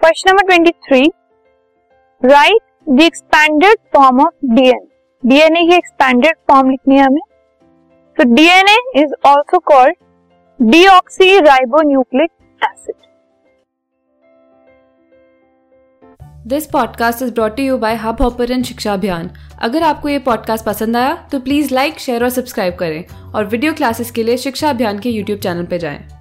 Question number twenty three write the expanded form of DNA DNA की expanded form लिखनी है हमें. तो DNA is also called deoxyribonucleic acid this podcast is brought you by Hubhopper शिक्षा अभियान अगर आपको ये पॉडकास्ट पसंद आया तो प्लीज़ लाइक शेयर और सब्सक्राइब करें और वीडियो क्लासेस के लिए शिक्षा अभियान के यूट्यूब चैनल पर जाएँ।